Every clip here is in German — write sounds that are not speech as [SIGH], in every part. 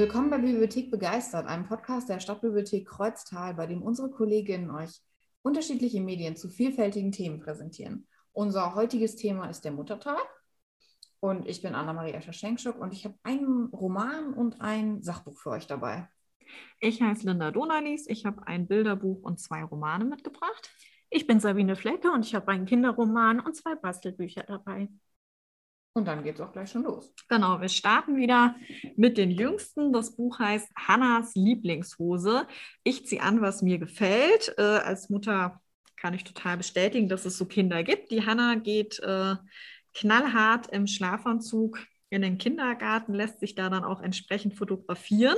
Willkommen bei Bibliothek Begeistert, einem Podcast der Stadtbibliothek Kreuztal, bei dem unsere Kolleginnen euch unterschiedliche Medien zu vielfältigen Themen präsentieren. Unser heutiges Thema ist der Muttertag und ich bin Anna-Maria Schaschenkschuk und ich habe einen Roman und ein Sachbuch für euch dabei. Ich heiße Linda Donalis, ich habe ein Bilderbuch und zwei Romane mitgebracht. Ich bin Sabine Flecke und ich habe einen Kinderroman und zwei Bastelbücher dabei. Und dann geht es auch gleich schon los. Genau, wir starten wieder mit den Jüngsten. Das Buch heißt Hannas Lieblingshose. Ich ziehe an, was mir gefällt. Äh, als Mutter kann ich total bestätigen, dass es so Kinder gibt. Die Hanna geht äh, knallhart im Schlafanzug in den Kindergarten, lässt sich da dann auch entsprechend fotografieren.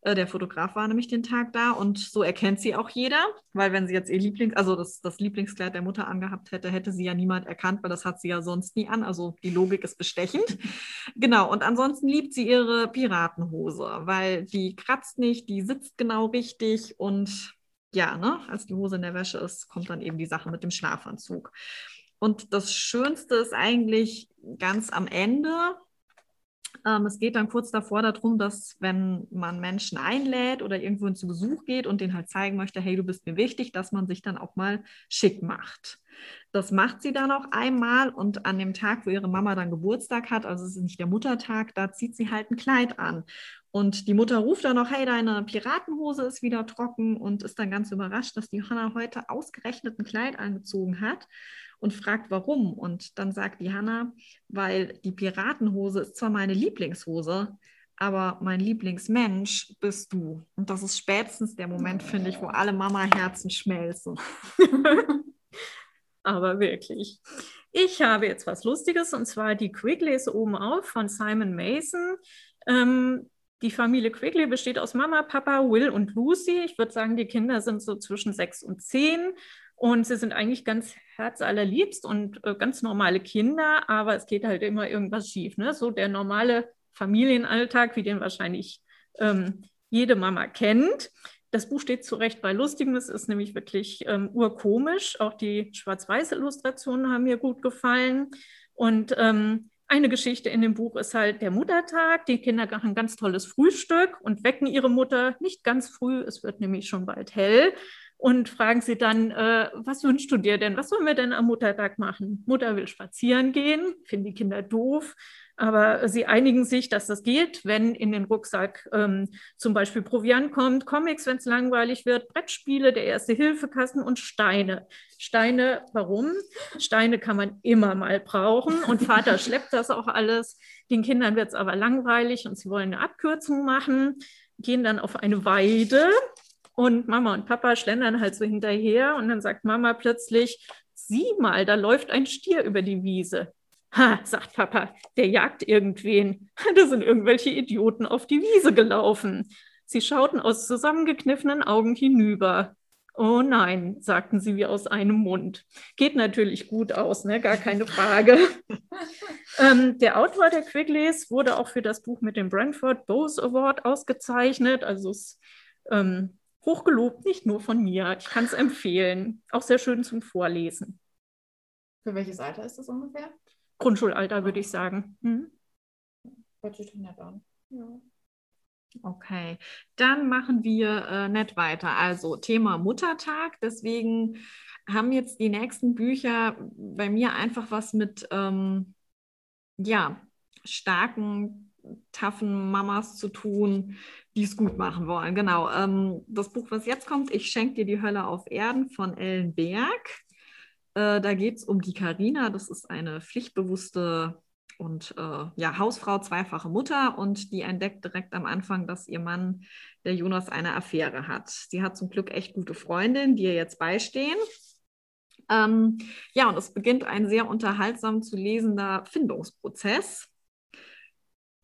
Äh, der Fotograf war nämlich den Tag da und so erkennt sie auch jeder, weil wenn sie jetzt ihr Lieblings, also das, das Lieblingskleid der Mutter angehabt hätte, hätte sie ja niemand erkannt, weil das hat sie ja sonst nie an. Also die Logik ist bestechend. [LAUGHS] genau, und ansonsten liebt sie ihre Piratenhose, weil die kratzt nicht, die sitzt genau richtig und ja, ne, als die Hose in der Wäsche ist, kommt dann eben die Sache mit dem Schlafanzug. Und das Schönste ist eigentlich ganz am Ende, ähm, es geht dann kurz davor darum, dass wenn man Menschen einlädt oder irgendwo zu Besuch geht und denen halt zeigen möchte, hey, du bist mir wichtig, dass man sich dann auch mal schick macht. Das macht sie dann auch einmal und an dem Tag, wo ihre Mama dann Geburtstag hat, also es ist nicht der Muttertag, da zieht sie halt ein Kleid an. Und die Mutter ruft dann noch, hey, deine Piratenhose ist wieder trocken und ist dann ganz überrascht, dass die Hanna heute ausgerechnet ein Kleid angezogen hat und fragt, warum. Und dann sagt die Hanna, weil die Piratenhose ist zwar meine Lieblingshose, aber mein Lieblingsmensch bist du. Und das ist spätestens der Moment, finde ich, wo alle Mama-Herzen schmelzen. [LAUGHS] aber wirklich. Ich habe jetzt was Lustiges und zwar die Quigleys oben auf von Simon Mason. Ähm, die Familie Quigley besteht aus Mama, Papa, Will und Lucy. Ich würde sagen, die Kinder sind so zwischen sechs und zehn. Und sie sind eigentlich ganz herzallerliebst und äh, ganz normale Kinder, aber es geht halt immer irgendwas schief. Ne? So der normale Familienalltag, wie den wahrscheinlich ähm, jede Mama kennt. Das Buch steht zu Recht bei Lustigem. Es ist nämlich wirklich ähm, urkomisch. Auch die schwarz-weiß Illustrationen haben mir gut gefallen. Und ähm, eine Geschichte in dem Buch ist halt der Muttertag. Die Kinder machen ein ganz tolles Frühstück und wecken ihre Mutter nicht ganz früh. Es wird nämlich schon bald hell und fragen sie dann, äh, was wünschst du dir denn? Was sollen wir denn am Muttertag machen? Mutter will spazieren gehen, finden die Kinder doof, aber sie einigen sich, dass das geht, wenn in den Rucksack ähm, zum Beispiel Proviant kommt, Comics, wenn es langweilig wird, Brettspiele, der erste Hilfekasten und Steine. Steine, warum? Steine kann man immer mal brauchen und Vater [LAUGHS] schleppt das auch alles. Den Kindern wird es aber langweilig und sie wollen eine Abkürzung machen, gehen dann auf eine Weide und Mama und Papa schlendern halt so hinterher und dann sagt Mama plötzlich, sieh mal, da läuft ein Stier über die Wiese. Ha, sagt Papa, der jagt irgendwen. [LAUGHS] Da sind irgendwelche Idioten auf die Wiese gelaufen. Sie schauten aus zusammengekniffenen Augen hinüber. Oh nein, sagten sie wie aus einem Mund. Geht natürlich gut aus, ne? gar keine Frage. [LAUGHS] ähm, der Autor der Quigleys wurde auch für das Buch mit dem Brentford Bose Award ausgezeichnet. Also es ähm, hochgelobt, nicht nur von mir. Ich kann es empfehlen. Auch sehr schön zum Vorlesen. Für welches Alter ist das ungefähr? Grundschulalter, würde ich sagen. Hm? Hört sich doch nett an. Ja. Okay, dann machen wir äh, nett weiter. Also Thema Muttertag. Deswegen haben jetzt die nächsten Bücher bei mir einfach was mit ähm, ja, starken taffen Mamas zu tun, die es gut machen wollen. Genau. Ähm, das Buch, was jetzt kommt, Ich schenke dir die Hölle auf Erden von Ellen Berg. Äh, da geht es um die Karina. Das ist eine pflichtbewusste und äh, ja, Hausfrau, zweifache Mutter und die entdeckt direkt am Anfang, dass ihr Mann, der Jonas, eine Affäre hat. Sie hat zum Glück echt gute Freundinnen, die ihr jetzt beistehen. Ähm, ja, und es beginnt ein sehr unterhaltsam zu lesender Findungsprozess.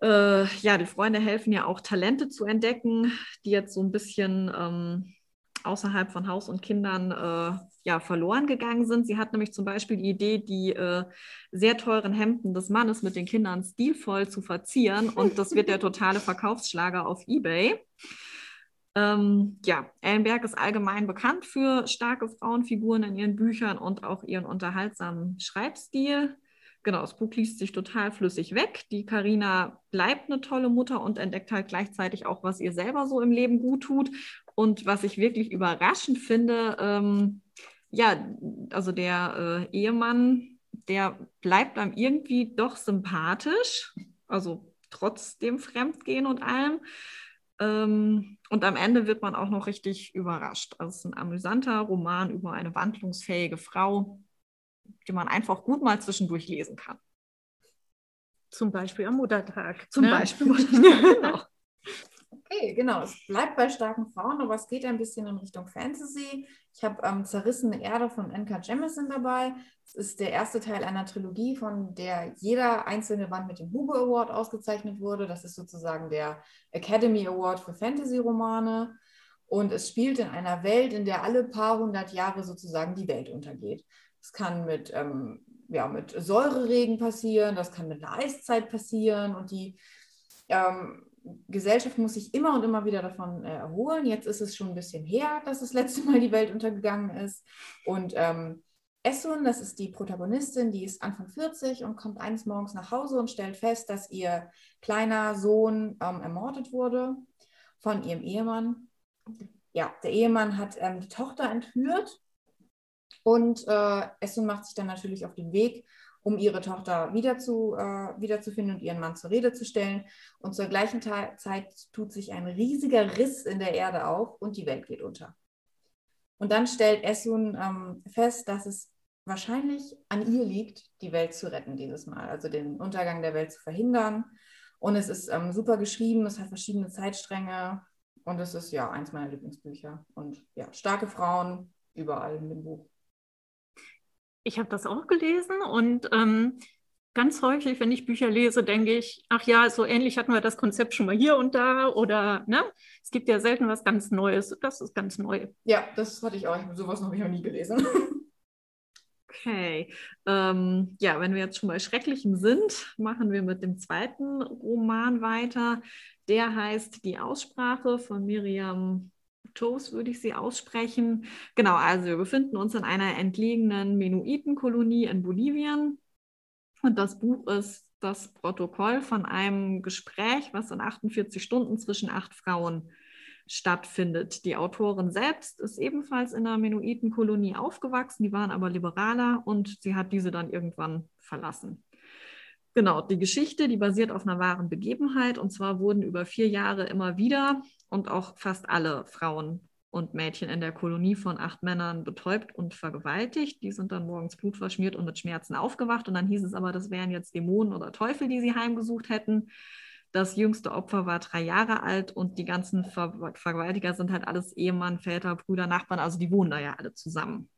Äh, ja, die Freunde helfen ja auch Talente zu entdecken, die jetzt so ein bisschen ähm, außerhalb von Haus und Kindern äh, ja, verloren gegangen sind. Sie hat nämlich zum Beispiel die Idee, die äh, sehr teuren Hemden des Mannes mit den Kindern stilvoll zu verzieren und das wird der totale Verkaufsschlager auf eBay. Ähm, ja, Ellenberg ist allgemein bekannt für starke Frauenfiguren in ihren Büchern und auch ihren unterhaltsamen Schreibstil. Genau, das Buch liest sich total flüssig weg. Die Karina bleibt eine tolle Mutter und entdeckt halt gleichzeitig auch, was ihr selber so im Leben gut tut. Und was ich wirklich überraschend finde, ähm, ja, also der äh, Ehemann, der bleibt einem irgendwie doch sympathisch, also trotz dem Fremdgehen und allem. Ähm, und am Ende wird man auch noch richtig überrascht. Also es ist ein amüsanter Roman über eine wandlungsfähige Frau, die man einfach gut mal zwischendurch lesen kann. Zum Beispiel am Muttertag. Zum ne? Beispiel. [LAUGHS] genau. Okay, genau. Es bleibt bei starken Frauen, aber es geht ein bisschen in Richtung Fantasy. Ich habe ähm, Zerrissene Erde von N.K. Jemisin dabei. Es ist der erste Teil einer Trilogie, von der jeder einzelne Band mit dem Hugo Award ausgezeichnet wurde. Das ist sozusagen der Academy Award für Fantasy-Romane. Und es spielt in einer Welt, in der alle paar hundert Jahre sozusagen die Welt untergeht. Es kann mit, ähm, ja, mit Säureregen passieren, das kann mit einer Eiszeit passieren und die ähm, Gesellschaft muss sich immer und immer wieder davon äh, erholen. Jetzt ist es schon ein bisschen her, dass das letzte Mal die Welt untergegangen ist. Und ähm, Essun, das ist die Protagonistin, die ist Anfang 40 und kommt eines Morgens nach Hause und stellt fest, dass ihr kleiner Sohn ähm, ermordet wurde von ihrem Ehemann. Ja, der Ehemann hat ähm, die Tochter entführt und äh, Essun macht sich dann natürlich auf den Weg um ihre Tochter wieder zu, äh, wiederzufinden und ihren Mann zur Rede zu stellen. Und zur gleichen Ta Zeit tut sich ein riesiger Riss in der Erde auf und die Welt geht unter. Und dann stellt Essun ähm, fest, dass es wahrscheinlich an ihr liegt, die Welt zu retten dieses Mal, also den Untergang der Welt zu verhindern. Und es ist ähm, super geschrieben, es hat verschiedene Zeitstränge und es ist ja eins meiner Lieblingsbücher. Und ja, starke Frauen überall in dem Buch. Ich habe das auch gelesen und ähm, ganz häufig, wenn ich Bücher lese, denke ich, ach ja, so ähnlich hatten wir das Konzept schon mal hier und da oder ne? Es gibt ja selten was ganz Neues. Das ist ganz neu. Ja, das hatte ich auch. Sowas habe ich noch nie gelesen. [LAUGHS] Okay. Ähm, ja, wenn wir jetzt schon bei Schrecklichem sind, machen wir mit dem zweiten Roman weiter. Der heißt Die Aussprache von Miriam Toes würde ich sie aussprechen. Genau, also wir befinden uns in einer entlegenen Menuitenkolonie in Bolivien. Und das Buch ist das Protokoll von einem Gespräch, was in 48 Stunden zwischen acht Frauen stattfindet. Die Autorin selbst ist ebenfalls in einer Menuitenkolonie aufgewachsen, die waren aber liberaler und sie hat diese dann irgendwann verlassen. Genau, die Geschichte, die basiert auf einer wahren Begebenheit. Und zwar wurden über vier Jahre immer wieder und auch fast alle Frauen und Mädchen in der Kolonie von acht Männern betäubt und vergewaltigt. Die sind dann morgens blutverschmiert und mit Schmerzen aufgewacht. Und dann hieß es aber, das wären jetzt Dämonen oder Teufel, die sie heimgesucht hätten. Das jüngste Opfer war drei Jahre alt und die ganzen Ver Vergewaltiger sind halt alles Ehemann, Väter, Brüder, Nachbarn. Also die wohnen da ja alle zusammen.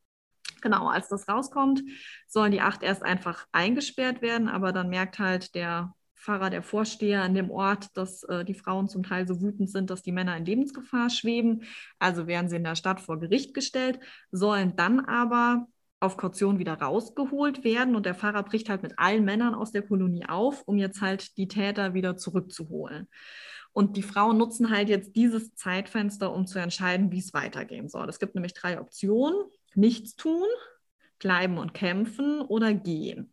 Genau, als das rauskommt, sollen die acht erst einfach eingesperrt werden, aber dann merkt halt der Pfarrer, der Vorsteher an dem Ort, dass äh, die Frauen zum Teil so wütend sind, dass die Männer in Lebensgefahr schweben. Also werden sie in der Stadt vor Gericht gestellt, sollen dann aber auf Kaution wieder rausgeholt werden und der Pfarrer bricht halt mit allen Männern aus der Kolonie auf, um jetzt halt die Täter wieder zurückzuholen. Und die Frauen nutzen halt jetzt dieses Zeitfenster, um zu entscheiden, wie es weitergehen soll. Es gibt nämlich drei Optionen nichts tun, bleiben und kämpfen oder gehen.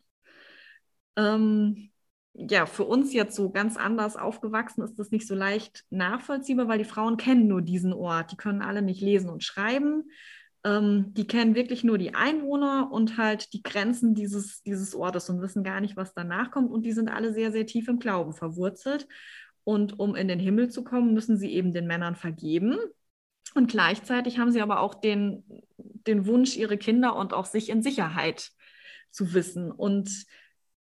Ähm, ja, für uns jetzt so ganz anders aufgewachsen ist das nicht so leicht nachvollziehbar, weil die Frauen kennen nur diesen Ort. Die können alle nicht lesen und schreiben. Ähm, die kennen wirklich nur die Einwohner und halt die Grenzen dieses, dieses Ortes und wissen gar nicht, was danach kommt. Und die sind alle sehr, sehr tief im Glauben verwurzelt. Und um in den Himmel zu kommen, müssen sie eben den Männern vergeben. Und gleichzeitig haben sie aber auch den, den Wunsch, ihre Kinder und auch sich in Sicherheit zu wissen. Und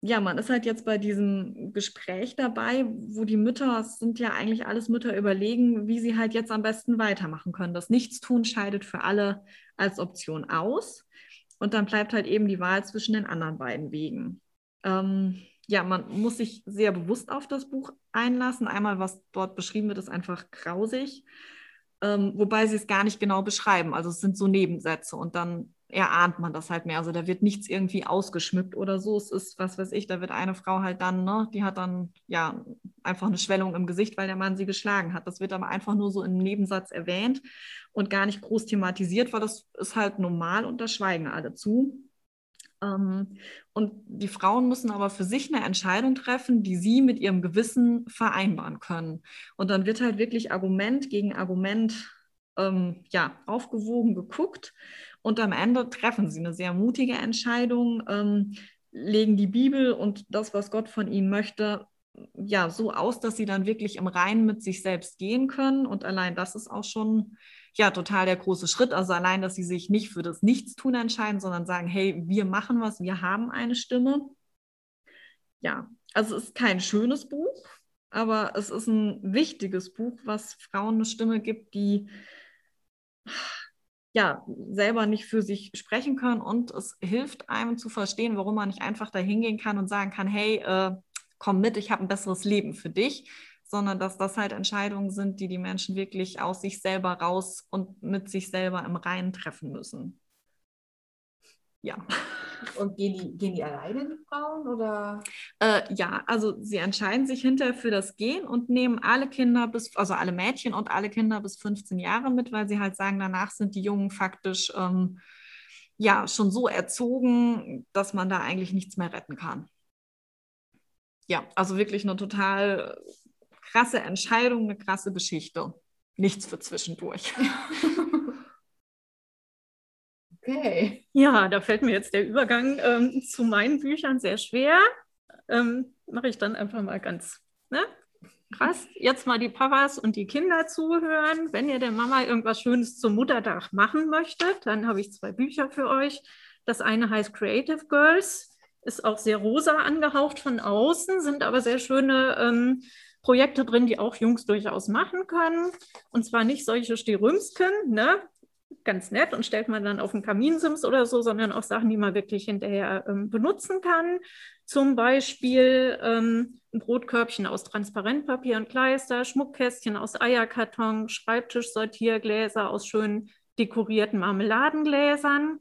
ja, man ist halt jetzt bei diesem Gespräch dabei, wo die Mütter, es sind ja eigentlich alles Mütter, überlegen, wie sie halt jetzt am besten weitermachen können. Das Nichtstun scheidet für alle als Option aus. Und dann bleibt halt eben die Wahl zwischen den anderen beiden Wegen. Ähm, ja, man muss sich sehr bewusst auf das Buch einlassen. Einmal, was dort beschrieben wird, ist einfach grausig ähm, wobei sie es gar nicht genau beschreiben. Also es sind so Nebensätze und dann erahnt man das halt mehr. Also da wird nichts irgendwie ausgeschmückt oder so. Es ist, was weiß ich, da wird eine Frau halt dann, ne, die hat dann ja einfach eine Schwellung im Gesicht, weil der Mann sie geschlagen hat. Das wird aber einfach nur so im Nebensatz erwähnt und gar nicht groß thematisiert, weil das ist halt normal und da schweigen alle zu. Ähm, und die Frauen müssen aber für sich eine Entscheidung treffen, die sie mit ihrem Gewissen vereinbaren können. Und dann wird halt wirklich Argument gegen Argument ähm, ja, aufgewogen, geguckt. Und am Ende treffen sie eine sehr mutige Entscheidung, ähm, legen die Bibel und das, was Gott von ihnen möchte, ja, so aus, dass sie dann wirklich im Reinen mit sich selbst gehen können. Und allein das ist auch schon ja total der große Schritt. Also allein, dass sie sich nicht für das Nichtstun entscheiden, sondern sagen, hey, wir machen was, wir haben eine Stimme. Ja, also es ist kein schönes Buch, aber es ist ein wichtiges Buch, was Frauen eine Stimme gibt, die ja selber nicht für sich sprechen können und es hilft einem zu verstehen, warum man nicht einfach da hingehen kann und sagen kann, hey, äh, komm mit, ich habe ein besseres Leben für dich, sondern dass das halt Entscheidungen sind, die die Menschen wirklich aus sich selber raus und mit sich selber im Reinen treffen müssen. Ja. [LAUGHS] Und gehen die, gehen die alleine, die Frauen? Oder? Äh, ja, also sie entscheiden sich hinterher für das Gehen und nehmen alle Kinder bis, also alle Mädchen und alle Kinder bis 15 Jahre mit, weil sie halt sagen, danach sind die Jungen faktisch ähm, ja schon so erzogen, dass man da eigentlich nichts mehr retten kann. Ja, also wirklich eine total krasse Entscheidung, eine krasse Geschichte. Nichts für zwischendurch. [LAUGHS] Okay. Ja, da fällt mir jetzt der Übergang ähm, zu meinen Büchern sehr schwer. Ähm, Mache ich dann einfach mal ganz ne? krass. Jetzt mal die Papas und die Kinder zuhören. Wenn ihr der Mama irgendwas Schönes zum Muttertag machen möchtet, dann habe ich zwei Bücher für euch. Das eine heißt Creative Girls, ist auch sehr rosa angehaucht von außen, sind aber sehr schöne ähm, Projekte drin, die auch Jungs durchaus machen können. Und zwar nicht solche Sterümsken, ne? ganz nett und stellt man dann auf den Kaminsims oder so, sondern auch Sachen, die man wirklich hinterher ähm, benutzen kann. Zum Beispiel ähm, ein Brotkörbchen aus Transparentpapier und Kleister, Schmuckkästchen aus Eierkarton, Schreibtischsortiergläser aus schön dekorierten Marmeladengläsern.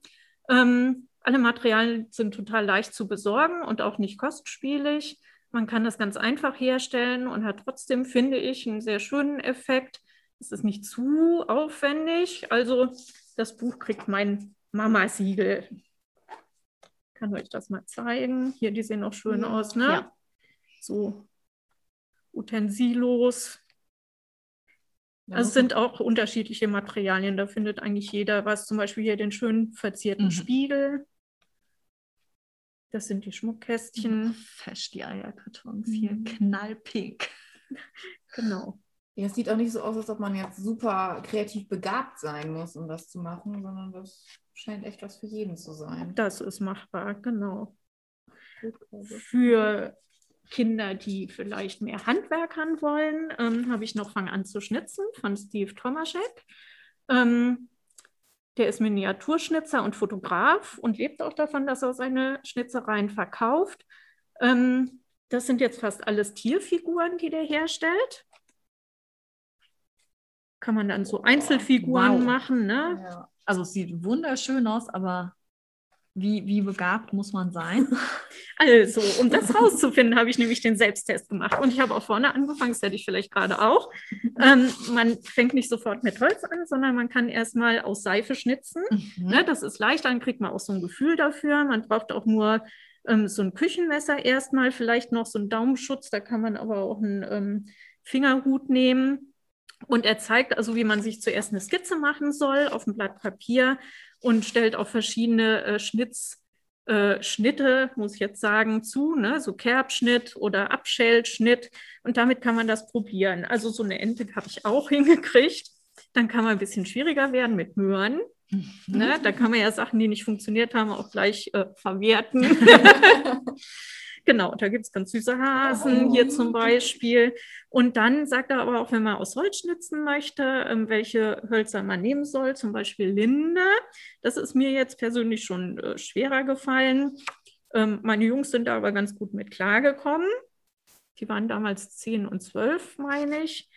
Ähm, alle Materialien sind total leicht zu besorgen und auch nicht kostspielig. Man kann das ganz einfach herstellen und hat trotzdem, finde ich, einen sehr schönen Effekt. Es ist nicht zu aufwendig. Also das Buch kriegt mein Mama-Siegel. Ich kann euch das mal zeigen. Hier, die sehen auch schön ja. aus, ne? Ja. So Utensilos. Ja, also es sind auch unterschiedliche Materialien. Da findet eigentlich jeder was. Zum Beispiel hier den schön verzierten mhm. Spiegel. Das sind die Schmuckkästchen. Fesch die Eierkartons hier, mhm. knallpink. [LAUGHS] genau. Ja, es sieht auch nicht so aus, als ob man jetzt super kreativ begabt sein muss, um das zu machen, sondern das scheint echt was für jeden zu sein. Das ist machbar, genau. Für Kinder, die vielleicht mehr Handwerkern wollen, ähm, habe ich noch Fang an zu schnitzen von Steve Tomaschek. Ähm, der ist Miniaturschnitzer und Fotograf und lebt auch davon, dass er seine Schnitzereien verkauft. Ähm, das sind jetzt fast alles Tierfiguren, die der herstellt kann man dann so Einzelfiguren wow. machen. Ne? Ja. Also es sieht wunderschön aus, aber wie, wie begabt muss man sein? [LAUGHS] Also, um das rauszufinden, habe ich nämlich den Selbsttest gemacht. Und ich habe auch vorne angefangen, das hätte ich vielleicht gerade auch. [LAUGHS] Ähm, man fängt nicht sofort mit Holz an, sondern man kann erstmal aus Seife schnitzen. Mhm. Ne, das ist leicht, dann kriegt man auch so ein Gefühl dafür. Man braucht auch nur ähm, so ein Küchenmesser erstmal, vielleicht noch so einen Daumenschutz, da kann man aber auch einen ähm, Fingerhut nehmen. Und er zeigt also, wie man sich zuerst eine Skizze machen soll auf dem Blatt Papier und stellt auch verschiedene äh, Schnitz, äh, Schnitte, muss ich jetzt sagen, zu, ne? so Kerbschnitt oder Abschältschnitt. Und damit kann man das probieren. Also so eine Ente habe ich auch [LAUGHS] hingekriegt. Dann kann man ein bisschen schwieriger werden mit Möhren. Ne? Da kann man ja Sachen, die nicht funktioniert haben, auch gleich äh, verwerten. [LAUGHS] [LAUGHS] Genau, da gibt es ganz süße Hasen, hier zum Beispiel. Und dann sagt er aber auch, wenn man aus Holz schnitzen möchte, ähm, welche Hölzer man nehmen soll, zum Beispiel Linde. Das ist mir jetzt persönlich schon äh, schwerer gefallen. Ähm, meine Jungs sind da aber ganz gut mit klargekommen. Die waren damals 10 und 12, meine ich.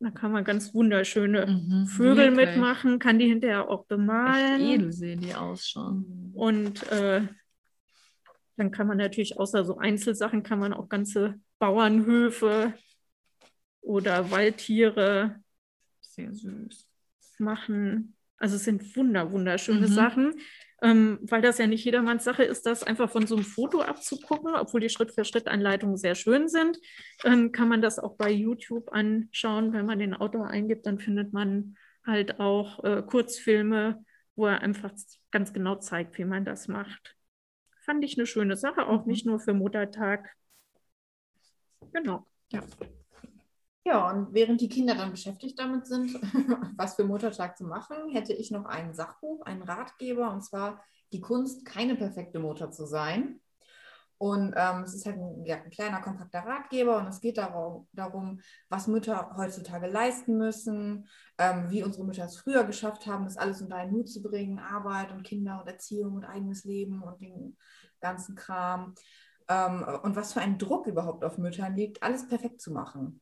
Da kann man ganz wunderschöne mhm, Vögel wirklich. mitmachen, kann die hinterher auch bemalen. Echt edel sehen die aus schon. Und äh, dann kann man natürlich außer so Einzelsachen, kann man auch ganze Bauernhöfe oder Waldtiere sehr süß machen. Also es sind wunder, wunderschöne Mhm. Sachen, ähm, weil das ja nicht jedermanns Sache ist, das einfach von so einem Foto abzugucken, obwohl die Schritt-für-Schritt-Anleitungen sehr schön sind. Ähm, kann man das auch bei YouTube anschauen. Wenn man den Autor eingibt, dann findet man halt auch äh, Kurzfilme, wo er einfach ganz genau zeigt, wie man das macht. Fand ich eine schöne Sache, auch Mhm. nicht nur für Muttertag. Genau. Ja, und während die Kinder dann beschäftigt damit sind, [LAUGHS] was für Muttertag zu machen, hätte ich noch ein Sachbuch, einen Ratgeber, und zwar die Kunst, keine perfekte Mutter zu sein. Und ähm, es ist halt ein, ja, ein kleiner, kompakter Ratgeber und es geht darum, darum, was Mütter heutzutage leisten müssen, ähm, wie unsere Mütter es früher geschafft haben, das alles unter einen Hut zu bringen, Arbeit und Kinder und Erziehung und eigenes Leben und den ganzen Kram. Ähm, und was für ein Druck überhaupt auf Müttern liegt, alles perfekt zu machen.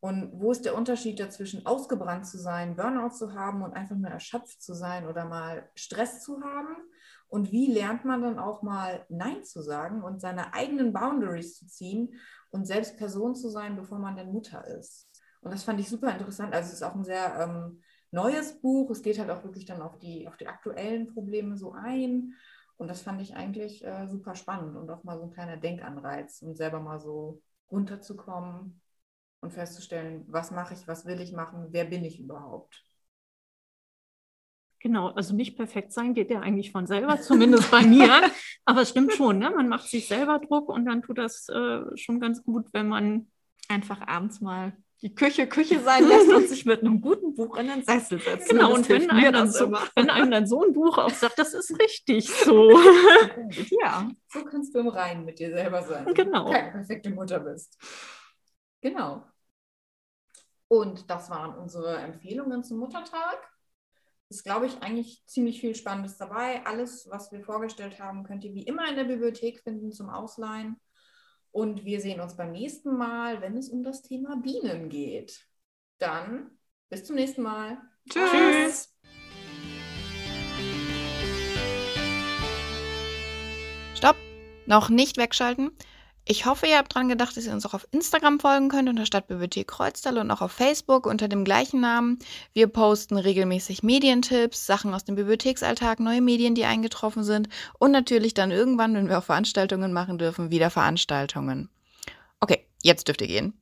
Und wo ist der Unterschied dazwischen, ausgebrannt zu sein, Burnout zu haben und einfach nur erschöpft zu sein oder mal Stress zu haben? Und wie lernt man dann auch mal Nein zu sagen und seine eigenen Boundaries zu ziehen und selbst Person zu sein, bevor man denn Mutter ist? Und das fand ich super interessant. Also es ist auch ein sehr ähm, neues Buch. Es geht halt auch wirklich dann auf die, auf die aktuellen Probleme so ein. Und das fand ich eigentlich äh, super spannend und auch mal so ein kleiner Denkanreiz, um selber mal so runterzukommen und festzustellen, was mache ich, was will ich machen, wer bin ich überhaupt. Genau, also nicht perfekt sein geht ja eigentlich von selber, zumindest bei mir. [LAUGHS] Aber es stimmt schon, ne? man macht sich selber Druck und dann tut das äh, schon ganz gut, wenn man Einfach abends mal die Küche Küche sein lässt und sich mit einem guten Buch in den Sessel setzt. Genau, und wenn einem, dann so, immer. wenn einem dann so ein Buch auch sagt, das ist richtig so. [LAUGHS] Ja, So kannst du im Reinen mit dir selber sein. wenn Genau. Du keine perfekte Mutter bist. Genau. Und das waren unsere Empfehlungen zum Muttertag. Ist, glaube ich, eigentlich ziemlich viel Spannendes dabei. Alles, was wir vorgestellt haben, könnt ihr wie immer in der Bibliothek finden zum Ausleihen. Und wir sehen uns beim nächsten Mal, wenn es um das Thema Bienen geht. Dann bis zum nächsten Mal. tschüss. Tschüss. Stopp! Noch nicht wegschalten. Ich hoffe, ihr habt dran gedacht, dass ihr uns auch auf Instagram folgen könnt unter Stadtbibliothek Kreuztal und auch auf Facebook unter dem gleichen Namen. Wir posten regelmäßig Medientipps, Sachen aus dem Bibliotheksalltag, neue Medien, die eingetroffen sind und natürlich dann irgendwann, wenn wir auch Veranstaltungen machen dürfen, wieder Veranstaltungen. Okay, jetzt dürft ihr gehen.